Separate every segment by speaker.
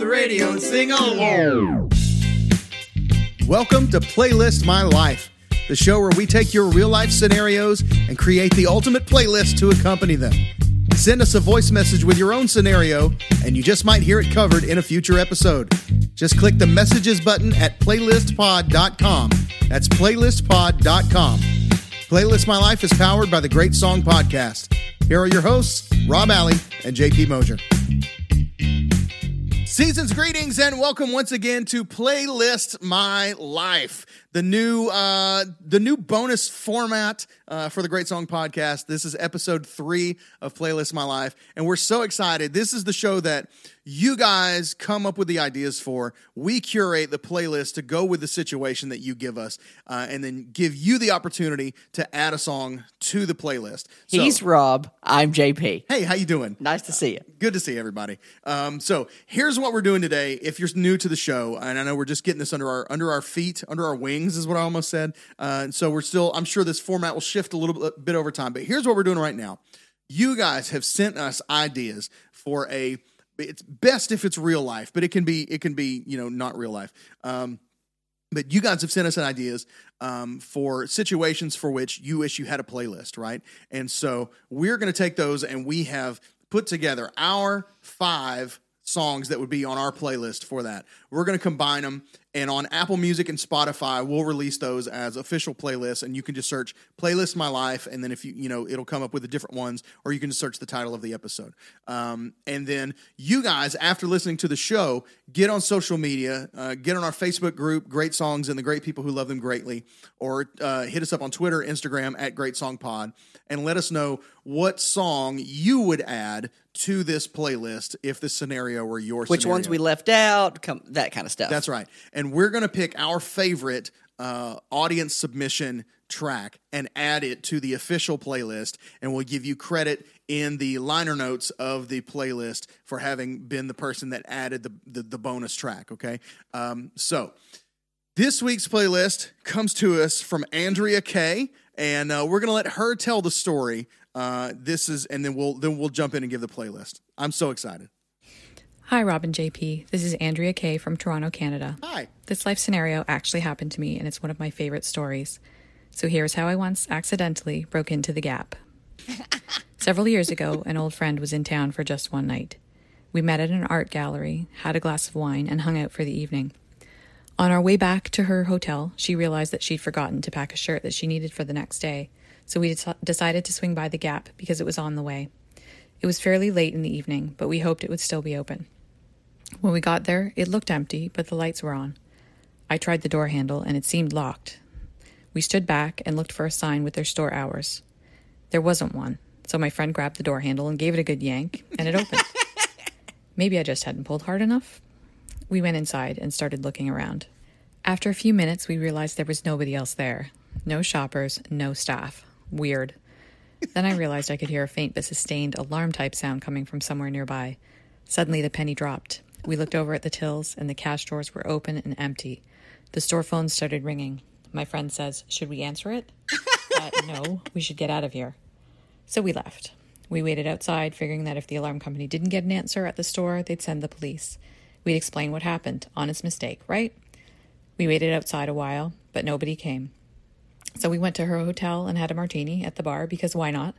Speaker 1: the radio and sing along.
Speaker 2: Welcome to Playlist My Life, the show where we take your real life scenarios and create the ultimate playlist to accompany them. Send us a voice message with your own scenario, and you just might hear it covered in a future episode. Just click the messages button at playlistpod.com. That's playlistpod.com. Playlist My Life is powered by the Great Song Podcast. Here are your hosts, Rob Alley and JP Mosier. Season's greetings and welcome once again to Playlist My Life, the new uh, the new bonus format uh, for the Great Song Podcast. This is episode three of Playlist My Life, and we're so excited. This is the show that you guys come up with the ideas for. We curate the playlist to go with the situation that you give us, uh, and then give you the opportunity to add a song to the playlist. So-
Speaker 3: He's Rob. I'm JP.
Speaker 2: hey, how you doing?
Speaker 3: Nice to see you.
Speaker 2: Good to see everybody. Um, so here's what we're doing today. If you're new to the show, and I know we're just getting this under our under our feet, under our wings, is what I almost said. Uh, and so we're still. I'm sure this format will shift a little bit, bit over time. But here's what we're doing right now. You guys have sent us ideas for a. It's best if it's real life, but it can be it can be you know not real life. Um, but you guys have sent us ideas um, for situations for which you wish you had a playlist, right? And so we're going to take those and we have put together our five songs that would be on our playlist for that. We're going to combine them, and on Apple Music and Spotify, we'll release those as official playlists. And you can just search "playlist my life," and then if you you know it'll come up with the different ones, or you can just search the title of the episode. Um, and then you guys, after listening to the show, get on social media, uh, get on our Facebook group, Great Songs and the Great People Who Love Them Greatly, or uh, hit us up on Twitter, Instagram at Great Song Pod, and let us know what song you would add to this playlist if this scenario were your
Speaker 3: Which
Speaker 2: scenario.
Speaker 3: ones we left out, come, that kind of stuff.
Speaker 2: That's right. And we're going to pick our favorite uh, audience submission track and add it to the official playlist. And we'll give you credit in the liner notes of the playlist for having been the person that added the, the, the bonus track. Okay. Um, so this week's playlist comes to us from Andrea Kay. And uh, we're going to let her tell the story. Uh, this is, and then we'll then we'll jump in and give the playlist. I'm so excited.
Speaker 4: Hi, Robin JP. This is Andrea Kay from Toronto, Canada.
Speaker 2: Hi.
Speaker 4: This life scenario actually happened to me, and it's one of my favorite stories. So here's how I once accidentally broke into the Gap. Several years ago, an old friend was in town for just one night. We met at an art gallery, had a glass of wine, and hung out for the evening. On our way back to her hotel, she realized that she'd forgotten to pack a shirt that she needed for the next day, so we dec- decided to swing by the Gap because it was on the way. It was fairly late in the evening, but we hoped it would still be open. When we got there, it looked empty, but the lights were on. I tried the door handle and it seemed locked. We stood back and looked for a sign with their store hours. There wasn't one, so my friend grabbed the door handle and gave it a good yank, and it opened. Maybe I just hadn't pulled hard enough. We went inside and started looking around. After a few minutes, we realized there was nobody else there. No shoppers, no staff. Weird. Then I realized I could hear a faint but sustained alarm type sound coming from somewhere nearby. Suddenly, the penny dropped. We looked over at the tills, and the cash drawers were open and empty. The store phone started ringing. My friend says, Should we answer it? uh, no, we should get out of here. So we left. We waited outside, figuring that if the alarm company didn't get an answer at the store, they'd send the police. We'd explain what happened. Honest mistake, right? We waited outside a while, but nobody came. So we went to her hotel and had a martini at the bar because why not?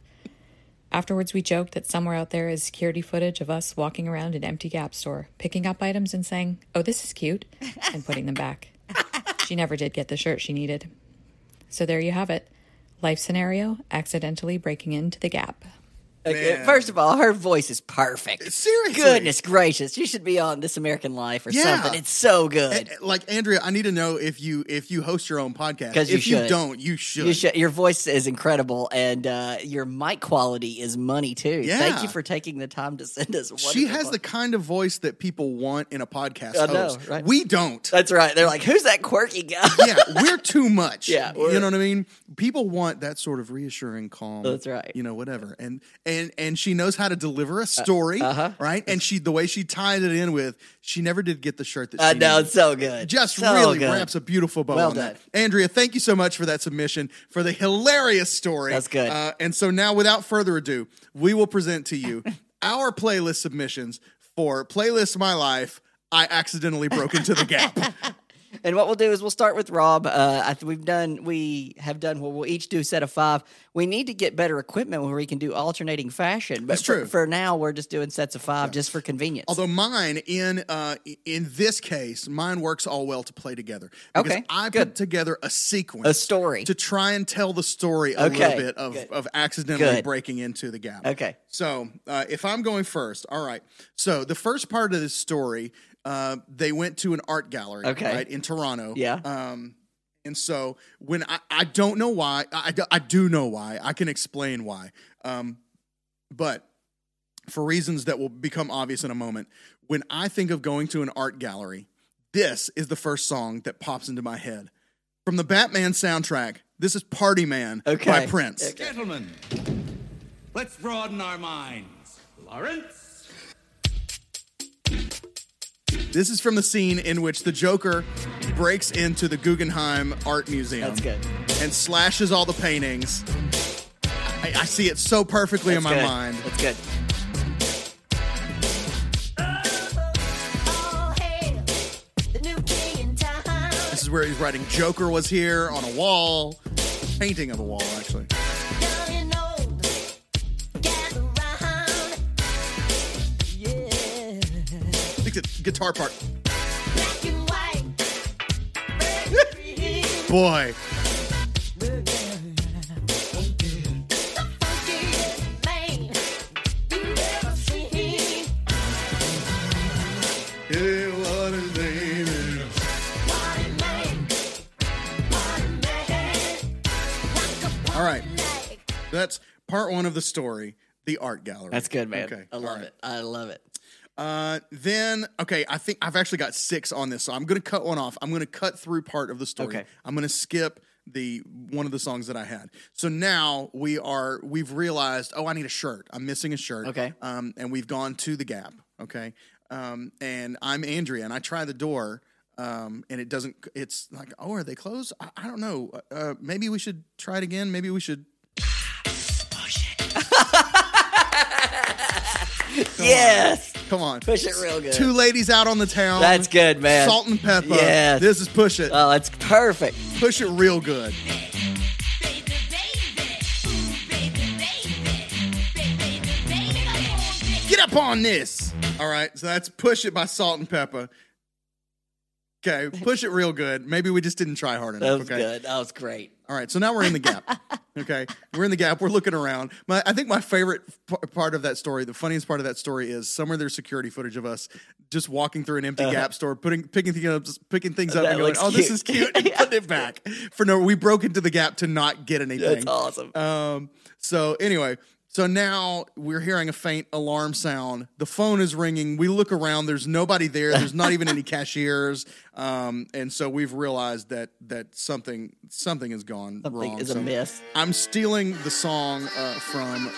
Speaker 4: Afterwards, we joked that somewhere out there is security footage of us walking around an empty Gap store, picking up items and saying, Oh, this is cute, and putting them back. She never did get the shirt she needed. So there you have it. Life scenario accidentally breaking into the Gap.
Speaker 3: Okay, First of all, her voice is perfect.
Speaker 2: Seriously.
Speaker 3: Goodness gracious. You should be on This American Life or
Speaker 2: Yeah.
Speaker 3: something. It's so good.
Speaker 2: A- Like Andrea, I need to know if you if you host your own podcast.
Speaker 3: 'Cause you
Speaker 2: if you
Speaker 3: should.
Speaker 2: don't, you should.
Speaker 3: You should, your voice is incredible, and uh, your mic quality is money too.
Speaker 2: Yeah.
Speaker 3: Thank you for taking the time to send us. One.
Speaker 2: She
Speaker 3: wonderful
Speaker 2: has the kind of voice that people want in a podcast
Speaker 3: I know,
Speaker 2: host.
Speaker 3: right?
Speaker 2: We don't.
Speaker 3: That's right. They're like, "Who's that quirky guy?"
Speaker 2: yeah, we're too much.
Speaker 3: Yeah,
Speaker 2: you
Speaker 3: we're-
Speaker 2: know what I mean. People want that sort of reassuring, calm.
Speaker 3: That's right.
Speaker 2: You know, whatever. And and and she knows how to deliver a story,
Speaker 3: uh-huh.
Speaker 2: right? And she the way she tied it in with, she never did get the shirt that
Speaker 3: I know it's so good.
Speaker 2: just
Speaker 3: So
Speaker 2: really
Speaker 3: good.
Speaker 2: wraps a beautiful bow
Speaker 3: Well
Speaker 2: on that. Andrea, thank you so much for that submission, for the hilarious story.
Speaker 3: That's good.
Speaker 2: Uh, and so now, without further ado, we will present to you our playlist submissions for Playlist My Life, I accidentally broke into the gap.
Speaker 3: And what we'll do is we'll start with Rob. Uh, I th- we've done, we have done. Well, we'll each do a set of five. We need to get better equipment where we can do alternating fashion. But
Speaker 2: That's
Speaker 3: for,
Speaker 2: true.
Speaker 3: For now, we're just doing sets of five just for convenience.
Speaker 2: Although mine in uh, in this case, mine works all well to play together. Because
Speaker 3: Okay,
Speaker 2: I
Speaker 3: good.
Speaker 2: put together a sequence,
Speaker 3: A story.
Speaker 2: to try and tell the story a
Speaker 3: Okay,
Speaker 2: little bit of
Speaker 3: good.
Speaker 2: of accidentally
Speaker 3: Good.
Speaker 2: breaking into the gap.
Speaker 3: Okay.
Speaker 2: So uh, if I'm going first, all right. So the first part of this story, uh, they went to an art gallery,
Speaker 3: Okay.
Speaker 2: right in Toronto.
Speaker 3: Yeah.
Speaker 2: Um, and so when I, I don't know why, I, I do know why. I can explain why. Um, but for reasons that will become obvious in a moment, when I think of going to an art gallery, this is the first song that pops into my head. From the Batman soundtrack, this is Party Man by
Speaker 3: Okay.
Speaker 2: Prince.
Speaker 1: Gentlemen, let's broaden our minds. Lawrence?
Speaker 2: This is from the scene in which the Joker breaks into the Guggenheim Art Museum.
Speaker 3: That's good.
Speaker 2: And slashes all the paintings. I, I see it so perfectly in my
Speaker 3: good.
Speaker 2: mind.
Speaker 3: That's good.
Speaker 2: This is where he's writing Joker was here on a wall, painting of a wall, actually. I the guitar part. Boy, it was his. All right, that's part one of the story. The art gallery.
Speaker 3: That's good, man.
Speaker 2: Okay,
Speaker 3: I love
Speaker 2: right.
Speaker 3: it. I love it.
Speaker 2: Uh, then okay, I think I've actually got six on this, so I'm going to cut one off. I'm going to cut through part of the story.
Speaker 3: Okay.
Speaker 2: I'm going to skip the one of the songs that I had. So now we are we've realized, oh, I need a shirt. I'm missing a shirt.
Speaker 3: Okay.
Speaker 2: Um, and we've gone to the Gap. Okay. Um, and I'm Andrea, and I try the door. Um, and it doesn't. It's like, oh, are they closed? I, I don't know. Uh, maybe we should try it again. Maybe we should.
Speaker 3: Yes.
Speaker 2: Come on,
Speaker 3: Push it real good.
Speaker 2: Two ladies out on the town.
Speaker 3: That's good, man.
Speaker 2: Salt-N-Pepa.
Speaker 3: Yes.
Speaker 2: This is push it.
Speaker 3: Oh, that's perfect.
Speaker 2: push it real good. Get up on this. All right, so that's push it by Salt-N-Pepa. Okay, push it real good. Maybe we just didn't try hard enough.
Speaker 3: That was
Speaker 2: okay.
Speaker 3: good. That was great.
Speaker 2: All right, so now we're in the gap. okay, we're in the gap. We're looking around. My, I think my favorite p- part of that story, the funniest part of that story, is somewhere there's security footage of us just walking through an empty Gap store, putting picking things up, picking things up,
Speaker 3: Uh-huh. That
Speaker 2: and going, "Oh, this is cute," and putting it back. For no, we broke into the Gap to not get anything.
Speaker 3: That's awesome.
Speaker 2: Um, so anyway, so now we're hearing a faint alarm sound. The phone is ringing. We look around. There's nobody there. There's not even any cashiers. Um, and so we've realized that that something something has gone
Speaker 3: Something
Speaker 2: wrong.
Speaker 3: is
Speaker 2: So
Speaker 3: amiss.
Speaker 2: I'm stealing the song uh, from uh,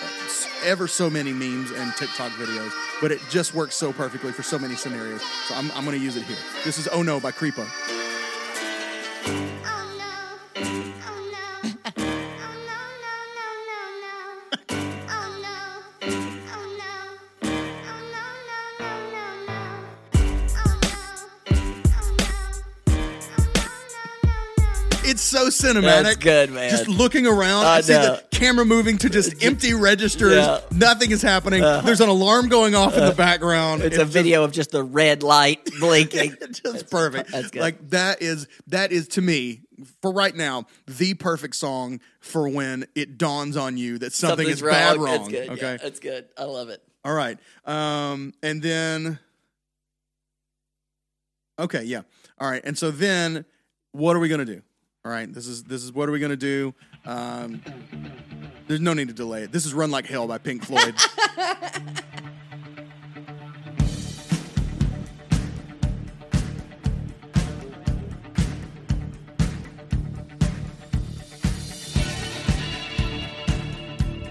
Speaker 2: ever so many memes and TikTok videos, but it just works so perfectly for so many scenarios. So I'm, I'm going to use it here. This is Oh No by Kreepa. It's so cinematic.
Speaker 3: That's good, man.
Speaker 2: Just looking around, I,
Speaker 3: I
Speaker 2: see the camera moving to just empty registers.
Speaker 3: Yeah.
Speaker 2: Nothing is happening. There's an alarm going off in the background.
Speaker 3: It's a video of just the red light blinking.
Speaker 2: just perfect.
Speaker 3: that's good.
Speaker 2: Like that is that is to me for right now the perfect song for when it dawns on you that something
Speaker 3: Something's
Speaker 2: is bad
Speaker 3: wrong.
Speaker 2: wrong.
Speaker 3: That's good.
Speaker 2: Okay.
Speaker 3: Yeah, that's good. I love it.
Speaker 2: All right. Um, and then, okay, yeah. All right. And so then, what are we gonna do? All right. This is this is what are we gonna do? Um, there's no need to delay it. This is "Run Like Hell" by Pink Floyd.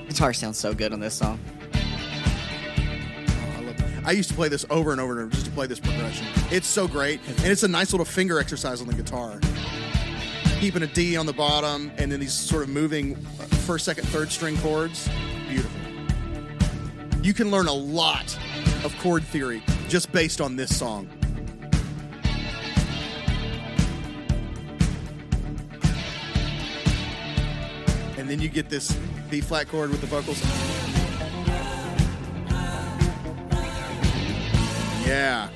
Speaker 3: Guitar sounds so good on this song.
Speaker 2: I, love it. I used to play this over and over and over just to play this progression. It's so great, and it's a nice little finger exercise on the guitar. Keeping a D on the bottom, and then these sort of moving first, second, third string chords. Beautiful. You can learn a lot of chord theory just based on this song. And then you get this B flat chord with the vocals. Yeah.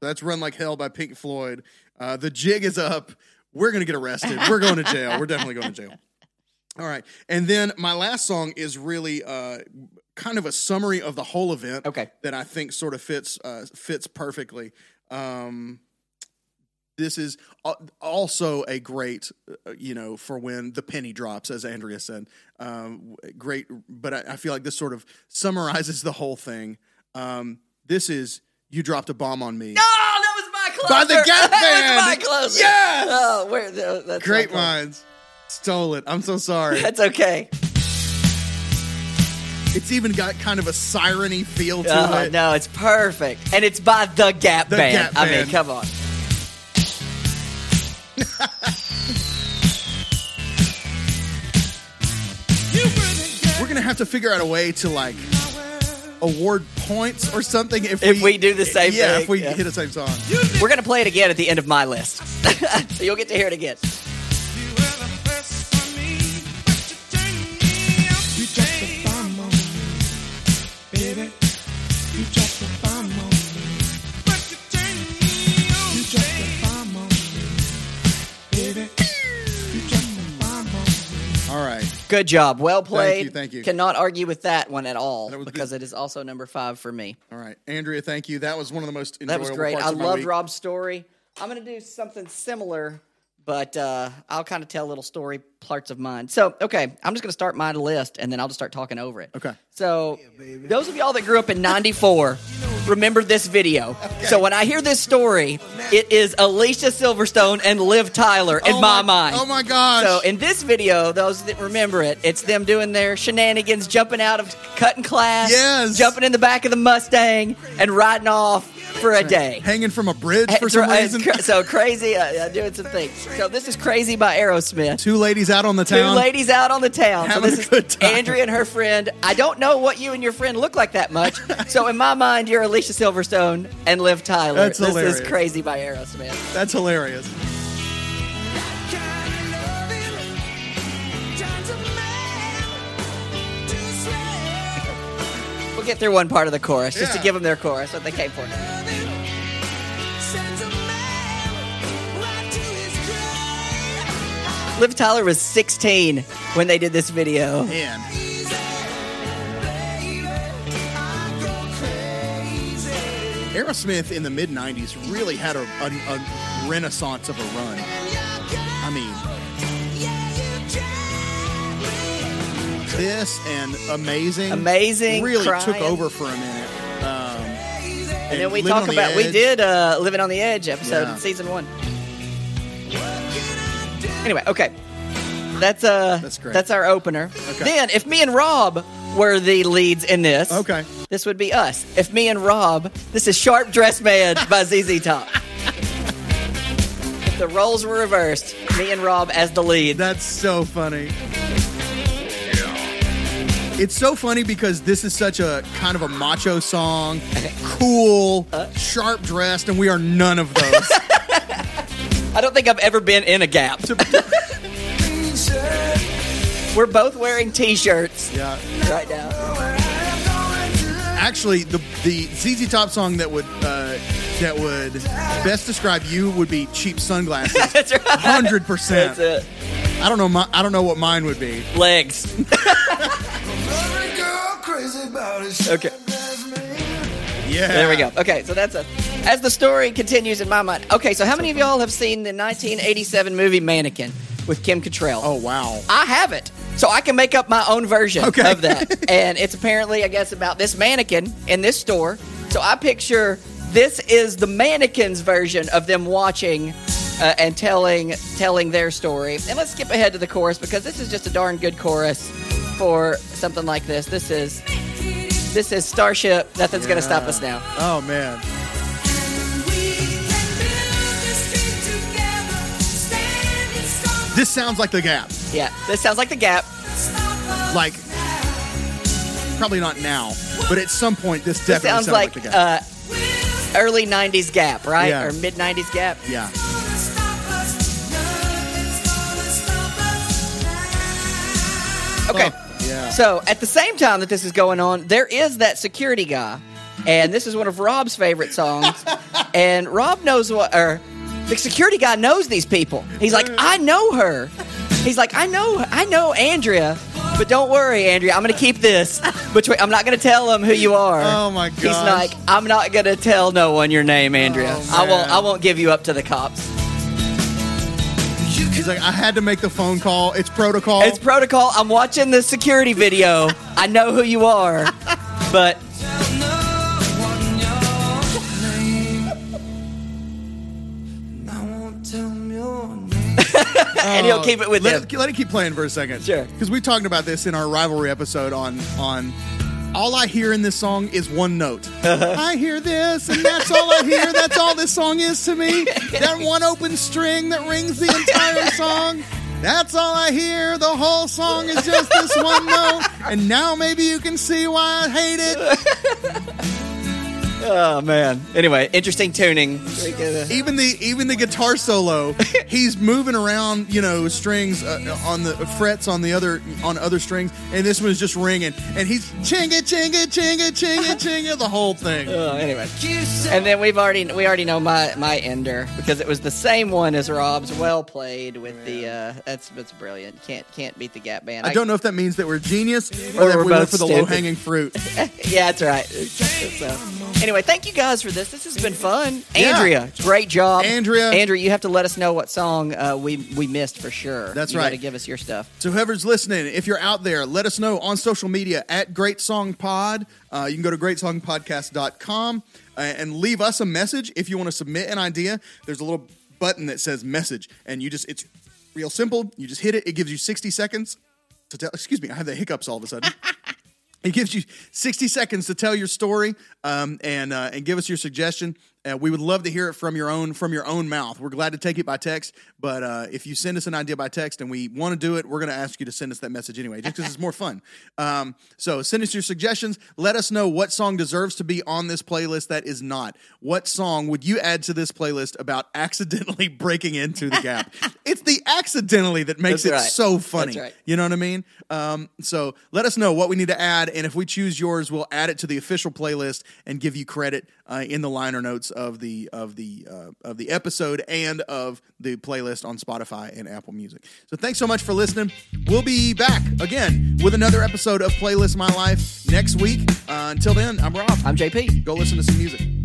Speaker 2: That's Run Like Hell by Pink Floyd. Uh, the jig is up. We're going to get arrested. We're going to jail. We're definitely going to jail. All right. And then my last song is really uh, kind of a summary of the whole event.
Speaker 3: Okay.
Speaker 2: That I think sort of fits uh, fits perfectly. Um, this is also a great, uh, you know, for when the penny drops, as Andrea said. Um, great, but I, I feel like this sort of summarizes the whole thing. Um, this is "You Dropped a Bomb on Me."
Speaker 3: No, that was my closer.
Speaker 2: By the Gap
Speaker 3: that was
Speaker 2: Band.
Speaker 3: my closer.
Speaker 2: Yes!
Speaker 3: Oh, where? That's
Speaker 2: Great minds stole it. I'm so sorry.
Speaker 3: That's okay.
Speaker 2: It's even got kind of a siren-y feel to
Speaker 3: Oh,
Speaker 2: it.
Speaker 3: no, it's perfect, and it's by the Gap
Speaker 2: The
Speaker 3: Band.
Speaker 2: Gap
Speaker 3: I mean, come on.
Speaker 2: We're gonna have to figure out a way to like award points or something if,
Speaker 3: If we do the same
Speaker 2: Yeah,
Speaker 3: thing,
Speaker 2: if we
Speaker 3: yeah.
Speaker 2: hit the same song.
Speaker 3: We're gonna play it again at the end of my list, so you'll get to hear it again. Good job, well played.
Speaker 2: Thank you, thank you.
Speaker 3: Cannot argue with that one at all
Speaker 2: That
Speaker 3: because
Speaker 2: good.
Speaker 3: it is also number five for me.
Speaker 2: All right. Andrea, thank you. That was one of the most
Speaker 3: That was great.
Speaker 2: parts
Speaker 3: I
Speaker 2: of my
Speaker 3: loved
Speaker 2: week.
Speaker 3: Rob's story. I'm going to do something similar, but uh, I'll kind of tell little story parts of mine. So, okay, I'm just going to start my list and then I'll just start talking over it.
Speaker 2: Okay.
Speaker 3: So, those of y'all that grew up in 94 remember this video. So, when I hear this story, it is Alicia Silverstone and Liv Tyler in
Speaker 2: Oh
Speaker 3: my, mind.
Speaker 2: Oh my gosh.
Speaker 3: So in this video, those that remember it, it's them doing their shenanigans, jumping out of cutting class,
Speaker 2: Yes.
Speaker 3: jumping in the back of the Mustang, and riding off for a day.
Speaker 2: hanging from a bridge for some reason.
Speaker 3: so crazy, uh, uh, doing some things. So this is crazy by Aerosmith.
Speaker 2: Two ladies out on the town.
Speaker 3: Two ladies out on the town. So this
Speaker 2: a
Speaker 3: is. Andrea and her friend. I don't know what you and your friend look like that much. so in my mind, you're Alicia Silverstone and Liv Tyler.
Speaker 2: That's
Speaker 3: this
Speaker 2: hilarious.
Speaker 3: is crazy by Aerosmith.
Speaker 2: That's hilarious.
Speaker 3: We'll get through one part of the chorus just to give them their chorus, what they came for. Liv Tyler was 16 when they did this video.
Speaker 2: Man. Aerosmith in the mid 90s really had a, a, a renaissance of a run. I mean, this and Amazing.
Speaker 3: Amazing,
Speaker 2: Really took over for a minute. Um,
Speaker 3: And then we talk about we did uh, Living on the Edge episode
Speaker 2: Yeah.
Speaker 3: in season one. Anyway, okay. That's uh
Speaker 2: That's great.
Speaker 3: that's our opener.
Speaker 2: Okay.
Speaker 3: Then if me and Rob were the leads in this,
Speaker 2: Okay.
Speaker 3: this would be us. If me and Rob, this is Sharp Dress Man by ZZ Top. if the roles were reversed, me and Rob as the lead.
Speaker 2: That's so funny. It's so funny because this is such a kind of a macho song, cool,
Speaker 3: Uh.
Speaker 2: sharp dressed, and we are none of those.
Speaker 3: I don't think I've ever been in a gap. We're both wearing t-shirts
Speaker 2: yeah.
Speaker 3: right now.
Speaker 2: Actually, the the ZZ Top song that would uh, that would best describe you would be cheap sunglasses.
Speaker 3: That's right.
Speaker 2: Hundred percent.
Speaker 3: That's it.
Speaker 2: I don't know. My, I don't know what mine would be.
Speaker 3: Legs. Okay.
Speaker 2: Yeah.
Speaker 3: There we go. Okay, so that's a. As the story continues in my mind. Okay, so how many of y'all have seen the 1987 movie Mannequin with Kim Cattrall?
Speaker 2: Oh wow.
Speaker 3: I haven't. So I can make up my own version
Speaker 2: Okay.
Speaker 3: of that. and it's apparently, I guess, about this mannequin in this store. So I picture this is the mannequin's version of them watching uh, and telling telling their story. And let's skip ahead to the chorus because this is just a darn good chorus for something like this. This is this is Starship. Nothing's gonna stop us now.
Speaker 2: Oh man. This sounds like the Gap.
Speaker 3: Yeah, this sounds like the Gap.
Speaker 2: Like probably not now, but at some point this definitely
Speaker 3: sounds
Speaker 2: sounds
Speaker 3: like
Speaker 2: like the Gap.
Speaker 3: uh, early '90s Gap, right,
Speaker 2: Yeah.
Speaker 3: or mid '90s Gap.
Speaker 2: Yeah.
Speaker 3: Okay.
Speaker 2: Oh, yeah.
Speaker 3: So at the same time that this is going on, there is that security guy, and this is one of Rob's favorite songs. and Rob knows what, or the security guy knows these people. He's like, I know her. He's like, I know, I know Andrea, but don't worry, Andrea. I'm going to keep this between. I'm not going to tell him who you are.
Speaker 2: Oh, my
Speaker 3: god.
Speaker 2: He's
Speaker 3: like, I'm not going to tell no one your name, Andrea.
Speaker 2: Oh,
Speaker 3: I won't. I won't give you up to the cops.
Speaker 2: He's like, I had to make the phone call. It's protocol.
Speaker 3: It's protocol. I'm watching the security video. I know who you are, but and he'll keep it with
Speaker 2: let
Speaker 3: him.
Speaker 2: It, let it keep playing for a second.
Speaker 3: Sure.
Speaker 2: Because we talked about this in our rivalry episode on on. All I hear in this song is one note. I hear this, and that's all I hear. That's all this song is to me. That one open string that rings the entire song. That's all I hear. The whole song is just this one note. And now maybe you can see why I hate it.
Speaker 3: Oh man. Anyway, interesting tuning.
Speaker 2: even the even the guitar solo he's moving around you know strings uh, on the frets on the other on other strings and this one's just ringing and he's chinga chinga chinga chinga chinga the whole thing
Speaker 3: Oh, anyway, and then we've already we already know my my ender because it was the same one as Rob's. Well played with the uh, that's that's brilliant. Can't can't beat the Gap Band.
Speaker 2: i don't know if that means that we're genius or,
Speaker 3: Or
Speaker 2: that
Speaker 3: we're
Speaker 2: we went
Speaker 3: both
Speaker 2: for the low-hanging fruit
Speaker 3: Yeah, that's right. So, anyway, thank you guys for this. This has been fun.
Speaker 2: Yeah.
Speaker 3: Andrea, great job.
Speaker 2: Andrea.
Speaker 3: Andrea, you have to let us know what song uh, we we missed for sure.
Speaker 2: That's
Speaker 3: you
Speaker 2: right.
Speaker 3: Got to give us your stuff.
Speaker 2: So whoever's listening, if you're out there, let us know on social media at Great Song Pod. Uh, you can go to greatsongpodcast.com uh, and leave us a message if you want to submit an idea. There's a little button that says message, and you just it's real simple. You just hit it. It gives you 60 seconds to tell. Excuse me, I have the hiccups all of a sudden. It gives you 60 seconds to tell your story um, and uh, and give us your suggestion. Uh, we would love to hear it from your own from your own mouth. We're glad to take it by text, but uh, if you send us an idea by text and we want to do it, we're going to ask you to send us that message anyway, just because it's more fun. Um, so send us your suggestions. Let us know what song deserves to be on this playlist that is not. What song would you add to this playlist about accidentally breaking into the gap? it's the accidentally that makes
Speaker 3: That's
Speaker 2: it
Speaker 3: right.
Speaker 2: so funny.
Speaker 3: Right.
Speaker 2: You know what I mean? Um, so let us know what we need to add, and if we choose yours, we'll add it to the official playlist and give you credit uh, in the liner notes of the of the uh, of the episode and of the playlist on Spotify and Apple Music. So thanks so much for listening. We'll be back again with another episode of Playlist My Life next week. Uh, until then, I'm Rob.
Speaker 3: I'm JP.
Speaker 2: Go listen to some music.